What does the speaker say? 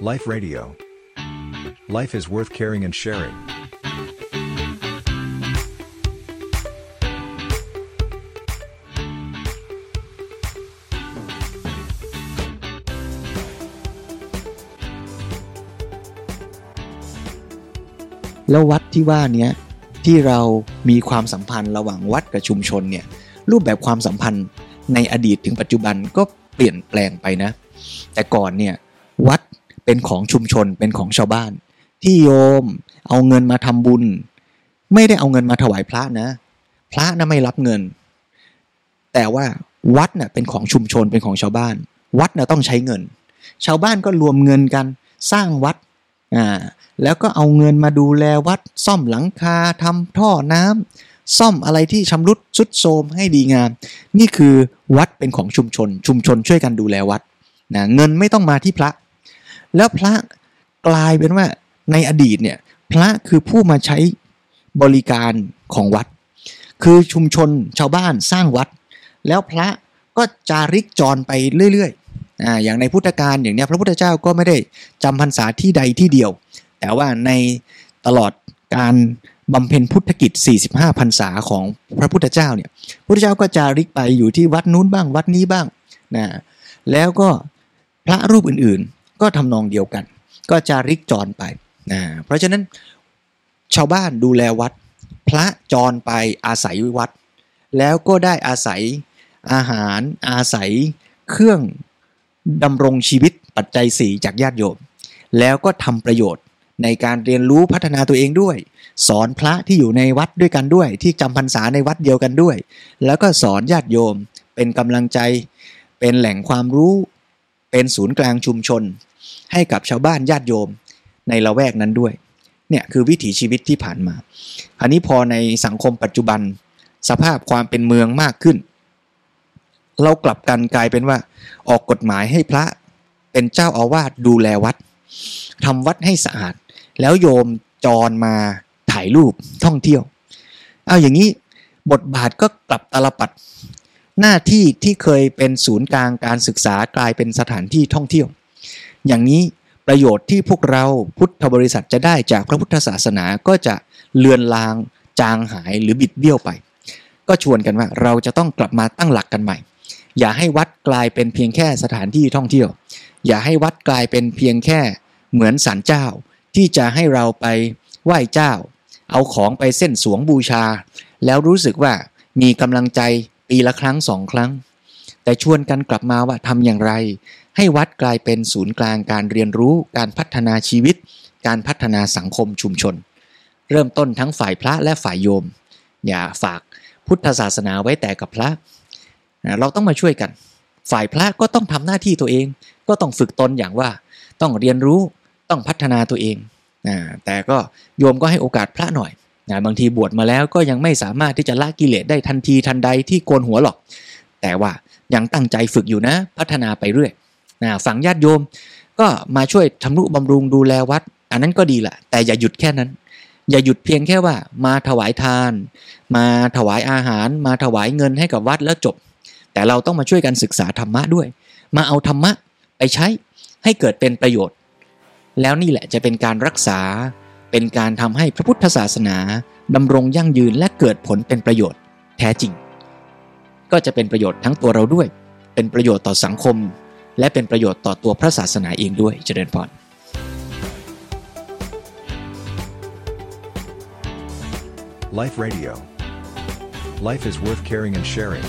Life Radio. Life is worth caring and sharing. แล้ววัดที่ว่าเนี้ยที่เรามีความสัมพันธ์ระหว่างวัดกับชุมชนเนี่ยรูปแบบความสัมพันธ์ในอดีตถึงปัจจุบันก็เปลี่ยนแปลงไปนะ แต่ก่อนเนี่ยวัด เป็นของชุมชนเป็นของชาวบ้าน ที่โยมเอาเงินมาทำบุญ ไม่ได้เอาเงินมาถวายพระนะ พระนะไม่รับเงิน แต่ว่าวัดเน่ะเป็นของชุมชนเป็นของชาวบ้าน วัดน่ะต้องใช้เงิน ชาวบ้านก็รวมเงินกันสร้างวัดอ่าแล้วก็เอาเงินมาดูแลวัด ซ่อมหลังคาทำท่อน้ำซ่อมอะไรที่ชำรุดสุดโทรมให้ดีงาม นี่คือวัดเป็นของชุมชน ชุมชนช่วยกันดูแลวัดนะเงินไม่ต้องมาที่พระ แล้วพระกลายเป็นว่าในอดีตเนี่ยพระคือผู้มาใช้บริการของวัด คือชุมชนชาวบ้านสร้างวัด แล้วพระก็จาริกจรไปเรื่อยๆอ่าอย่างในพุทธกาลอย่างเนี้ยพระพุทธเจ้าก็ไม่ได้จำพรรษาที่ใดที่เดียว แต่ว่าในตลอดการบำเพ็ญพุทธกิจ 45พรรษาของพระพุทธเจ้าเนี่ยพระพุทธเจ้าก็จาริกไปอยู่ที่วัดนู้นบ้างวัดนี้บ้างนะแล้วก็พระรูปอื่น ก็ทำนองเดียวกัน ก็จาริกจรไปนะเพราะฉะนั้นชาวบ้านดูแลวัด พระจรไปอาศัยวัด แล้วก็ได้อาศัยอาหารอาศัยเครื่องดำรงชีวิตปัจจัยสี่จากญาติโยม แล้วก็ทำประโยชน์ในการเรียนรู้พัฒนาตัวเองด้วย สอนพระที่อยู่ในวัดด้วยกันด้วย ที่จำพรรษาในวัดเดียวกันด้วย แล้วก็สอนญาติโยมเป็นกำลังใจ เป็นแหล่งความรู้ เป็นศูนย์กลางชุมชน ให้กับชาวบ้านญาติโยมในละแวกนั้นด้วยเนี่ยคือวิถีชีวิตที่ผ่านมา อันนี้พอในสังคมปัจจุบัน สภาพความเป็นเมืองมากขึ้น เรากลับกันกลายเป็นว่า ออกกฎหมายให้พระเป็นเจ้าอาวาสดูแลวัดทำวัดให้สะอาด แล้วโยมจรมาถ่ายรูปท่องเที่ยว เอาอย่างนี้บทบาทก็กลับตลปัด หน้าที่ที่เคยเป็นศูนย์กลางการศึกษากลายเป็นสถานที่ท่องเที่ยว อย่างนี้ประโยชน์ที่พวกเราพุทธบริษัทจะได้จากพระพุทธศาสนาก็จะเลือนลางจางหายหรือบิดเบี้ยวไป ก็ชวนกันว่าเราจะต้องกลับมาตั้งหลักกันใหม่ อย่าให้วัดกลายเป็นเพียงแค่สถานที่ท่องเที่ยว อย่าให้วัดกลายเป็นเพียงแค่เหมือนศาลเจ้า ที่จะให้เราไปไหว้เจ้า เอาของไปเส้นสวงบูชา แล้วรู้สึกว่ามีกำลังใจ ปีละครั้งสองครั้ง แต่ชวนกันกลับมาว่าทำอย่างไร ให้วัดกลายเป็นศูนย์กลางการเรียนรู้ การพัฒนาชีวิต การพัฒนาสังคมชุมชน เริ่มต้นทั้งฝ่ายพระและฝ่ายโยม อย่าฝากพุทธศาสนาไว้แต่กับพระ เราต้องมาช่วยกัน ฝ่ายพระก็ต้องทำหน้าที่ตัวเอง ก็ต้องฝึกตนอย่างว่า ต้องเรียนรู้ต้องพัฒนาตัวเอง แต่ก็โยมก็ให้โอกาสพระหน่อย นะบางทีบวชมาแล้วก็ยังไม่สามารถที่จะละกิเลสได้ทันทีทันใดที่โกนหัวหรอก แต่ว่ายังตั้งใจฝึกอยู่นะ พัฒนาไปเรื่อยนะฝังญาติโยม ก็มาช่วยทำนุบำรุงดูแลวัด อันนั้นก็ดีแหละแต่อย่าหยุดแค่นั้น อย่าหยุดเพียงแค่ว่า มาถวายทาน มาถวายอาหาร มาถวายเงินให้กับวัดแล้วจบ แต่เราต้องมาช่วยกันศึกษาธรรมะด้วย มาเอาธรรมะไปใช้ให้เกิดเป็นประโยชน์ แล้วนี่แหละจะเป็นการรักษา เป็นการทำให้พระพุทธศาสนาดำรงยั่งยืนและเกิดผลเป็นประโยชน์แท้จริง ก็จะเป็นประโยชน์ทั้งตัวเราด้วย เป็นประโยชน์ต่อสังคม และเป็นประโยชน์ต่อตัวพระศาสนาเองด้วยเจริญพร Life Radio. Life is worth caring and sharing.